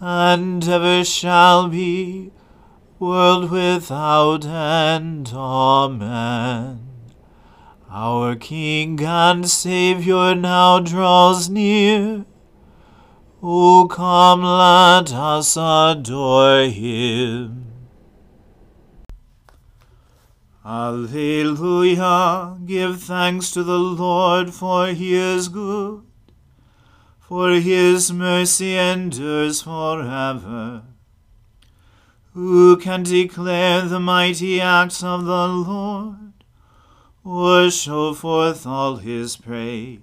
and ever shall be, world without end. Amen. Our King and Saviour now draws near. O come, let us adore him. Alleluia! Give thanks to the Lord, for he is good for his mercy endures forever. Who can declare the mighty acts of the Lord, or show forth all his praise?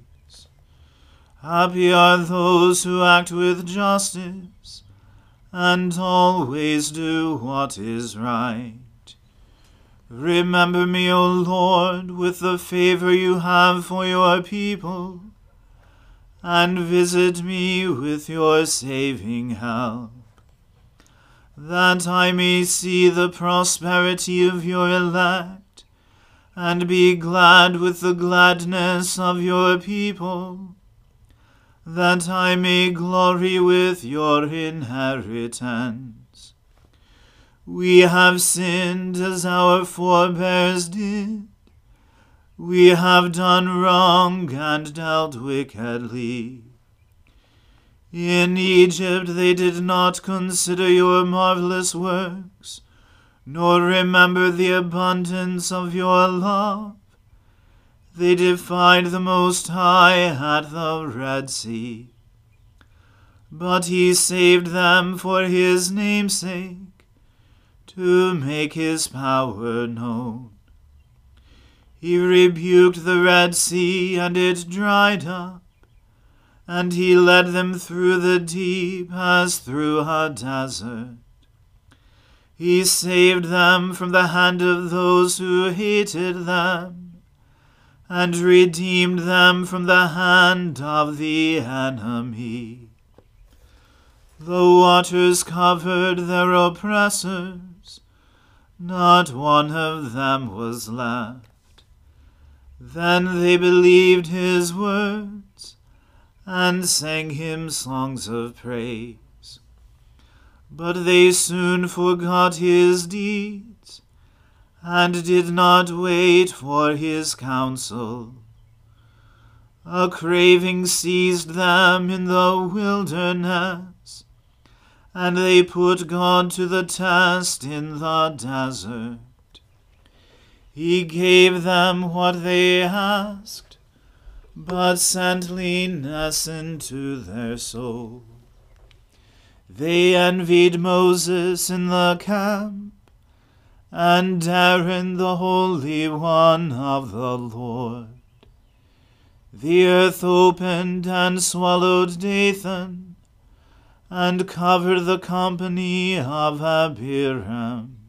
Happy are those who act with justice, and always do what is right. Remember me, O Lord, with the favor you have for your people and visit me with your saving help, that I may see the prosperity of your elect, and be glad with the gladness of your people, that I may glory with your inheritance. We have sinned as our forebears did we have done wrong and dealt wickedly. In Egypt they did not consider your marvelous works, nor remember the abundance of your love. They defied the Most High at the Red Sea. But he saved them for his name's sake, to make his power known. He rebuked the Red Sea, and it dried up, and he led them through the deep as through a desert. He saved them from the hand of those who hated them, and redeemed them from the hand of the enemy. The waters covered their oppressors, not one of them was left. Then they believed his words and sang him songs of praise. But they soon forgot his deeds and did not wait for his counsel. A craving seized them in the wilderness, and they put God to the test in the desert. He gave them what they asked, but sent leanness into their soul. They envied Moses in the camp and Aaron the Holy One of the Lord. The earth opened and swallowed Dathan, and covered the company of Abiram.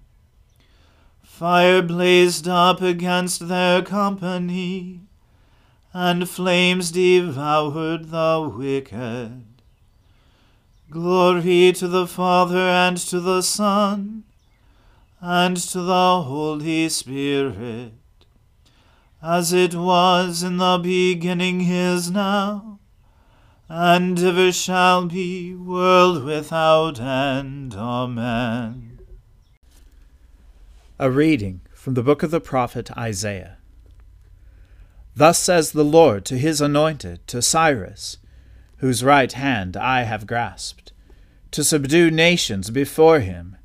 Fire blazed up against their company, and flames devoured the wicked. Glory to the Father and to the Son and to the Holy Spirit, as it was in the beginning is now, and ever shall be, world without end. Amen. A reading from the book of the prophet Isaiah. Thus says the Lord to his anointed, to Cyrus, whose right hand I have grasped, to subdue nations before him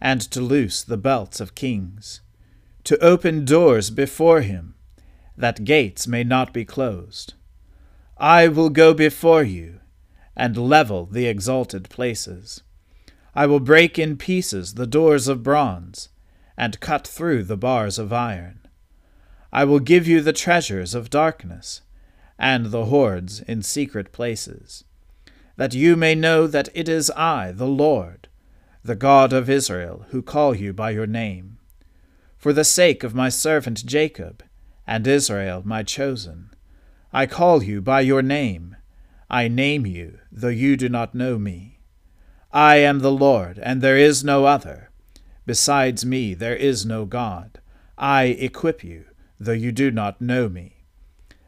and to loose the belts of kings, to open doors before him, that gates may not be closed. I will go before you, and level the exalted places. I will break in pieces the doors of bronze, and cut through the bars of iron. I will give you the treasures of darkness, and the hoards in secret places, that you may know that it is I, the Lord, the God of Israel, who call you by your name. For the sake of my servant Jacob, and Israel my chosen, I call you by your name. I name you, though you do not know me. I am the Lord, and there is no other. Besides me there is no God. I equip you, though you do not know me.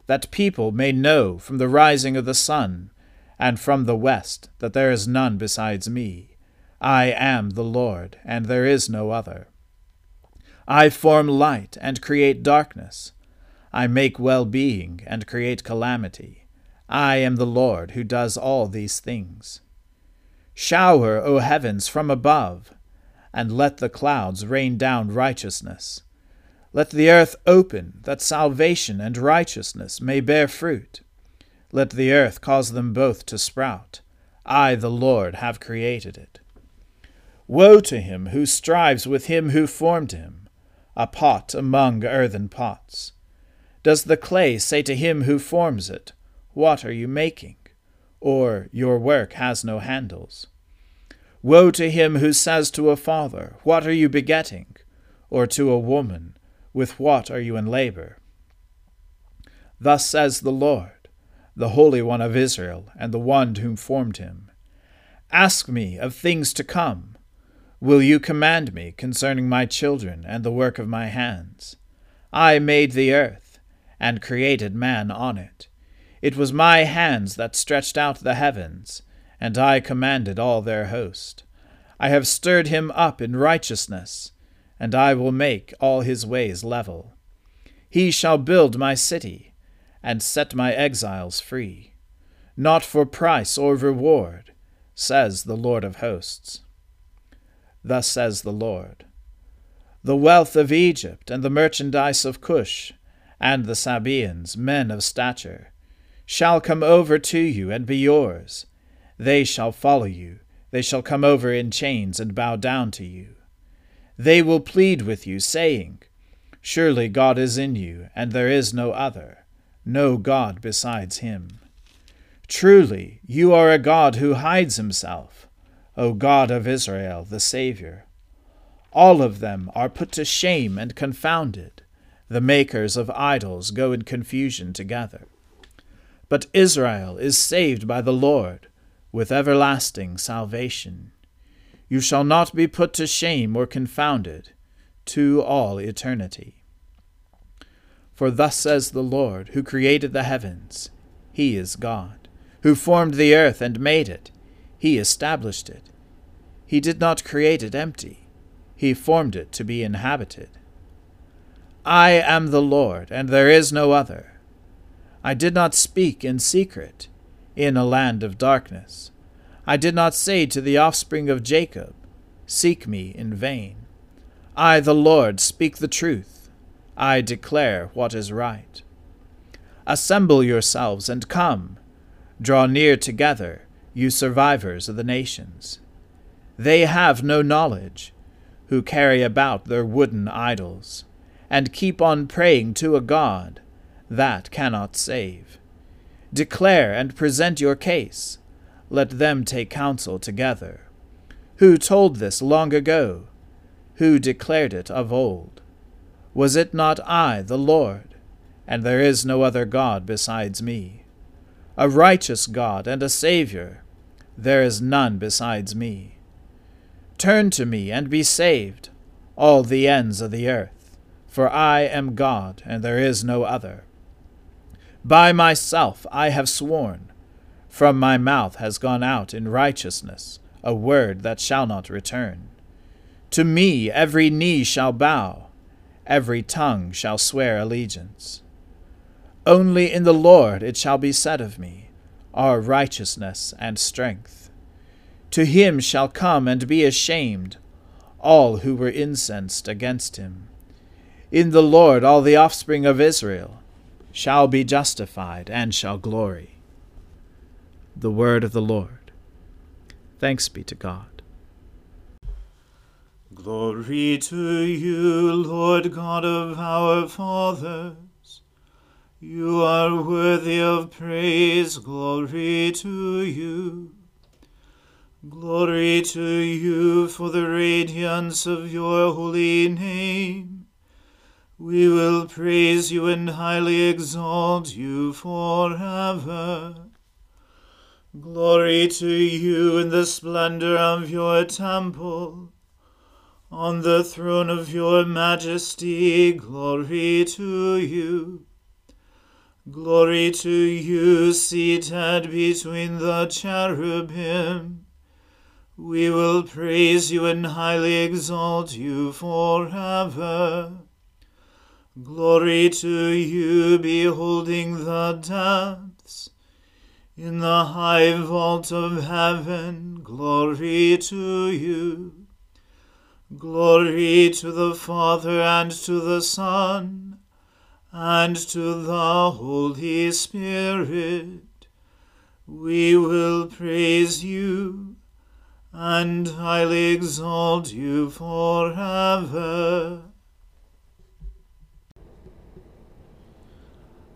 That people may know from the rising of the sun, and from the west, that there is none besides me I am the Lord, and there is no other. I form light and create darkness. I make well being and create calamity. I am the Lord who does all these things. Shower, O heavens, from above, and let the clouds rain down righteousness. Let the earth open, that salvation and righteousness may bear fruit. Let the earth cause them both to sprout. I, the Lord, have created it. Woe to him who strives with him who formed him, a pot among earthen pots. Does the clay say to him who forms it, What are you making? Or, Your work has no handles? Woe to him who says to a father, What are you begetting? Or to a woman, With what are you in labor? Thus says the Lord, the Holy One of Israel, and the one whom formed him Ask me of things to come Will you command me concerning my children and the work of my hands? I made the earth, and created man on it. It was my hands that stretched out the heavens, and I commanded all their host. I have stirred him up in righteousness, and I will make all his ways level. He shall build my city, and set my exiles free, not for price or reward, says the Lord of hosts. Thus says the Lord The wealth of Egypt, and the merchandise of Cush, and the Sabaeans, men of stature, shall come over to you and be yours. They shall follow you, they shall come over in chains and bow down to you. They will plead with you, saying, Surely God is in you, and there is no other, no God besides him. Truly, you are a God who hides himself O God of Israel, the Saviour. All of them are put to shame and confounded. The makers of idols go in confusion together. But Israel is saved by the Lord with everlasting salvation. You shall not be put to shame or confounded to all eternity. For thus says the Lord, who created the heavens, He is God, who formed the earth and made it, He established it. He did not create it empty, He formed it to be inhabited. I am the Lord, and there is no other. I did not speak in secret, in a land of darkness. I did not say to the offspring of Jacob, Seek me in vain. I, the Lord, speak the truth. I declare what is right. Assemble yourselves and come. Draw near together, you survivors of the nations. They have no knowledge, who carry about their wooden idols, and keep on praying to a God that cannot save. Declare and present your case. Let them take counsel together. Who told this long ago? Who declared it of old? Was it not I, the Lord? And there is no other God besides me. A righteous God and a Saviour, there is none besides me. Turn to me and be saved, all the ends of the earth, for I am God, and there is no other. By myself I have sworn, from my mouth has gone out in righteousness a word that shall not return. To me every knee shall bow, every tongue shall swear allegiance. Only in the Lord it shall be said of me, our righteousness and strength. To him shall come and be ashamed all who were incensed against him. In the Lord all the offspring of Israel shall be justified and shall glory. The word of the Lord. Thanks be to God. Glory to you, Lord God of our fathers. You are worthy of praise. Glory to you. Glory to you for the radiance of your holy name. We will praise you and highly exalt you forever. Glory to you in the splendor of your temple. On the throne of your majesty, glory to you. Glory to you, seated between the cherubim. We will praise you and highly exalt you forever. Glory to you, beholding the depths. In the high vault of heaven, glory to you. Glory to the Father and to the Son and to the Holy Spirit. We will praise you and highly exalt you forever.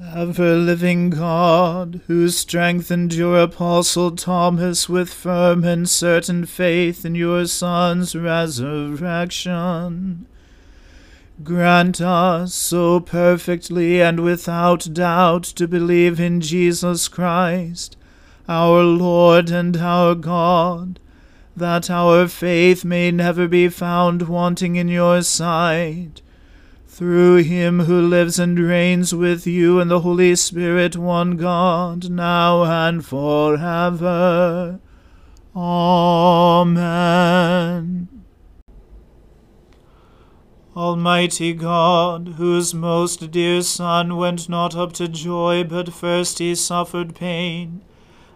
Ever living God, who strengthened your apostle Thomas with firm and certain faith in your Son's resurrection, grant us so perfectly and without doubt to believe in Jesus Christ, our Lord and our God, that our faith may never be found wanting in your sight through him who lives and reigns with you and the Holy Spirit, one God, now and forever. Amen. Almighty God, whose most dear Son went not up to joy, but first he suffered pain,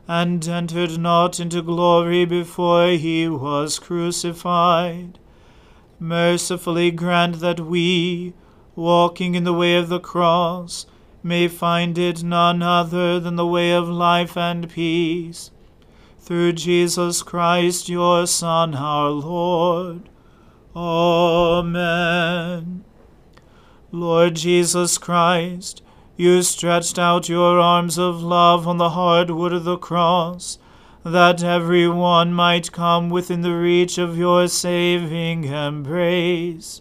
and entered not into glory before he was crucified, mercifully grant that we, walking in the way of the cross, may find it none other than the way of life and peace. Through Jesus Christ, your Son, our Lord. Amen. Lord Jesus Christ, you stretched out your arms of love on the hard wood of the cross, that every one might come within the reach of your saving embrace.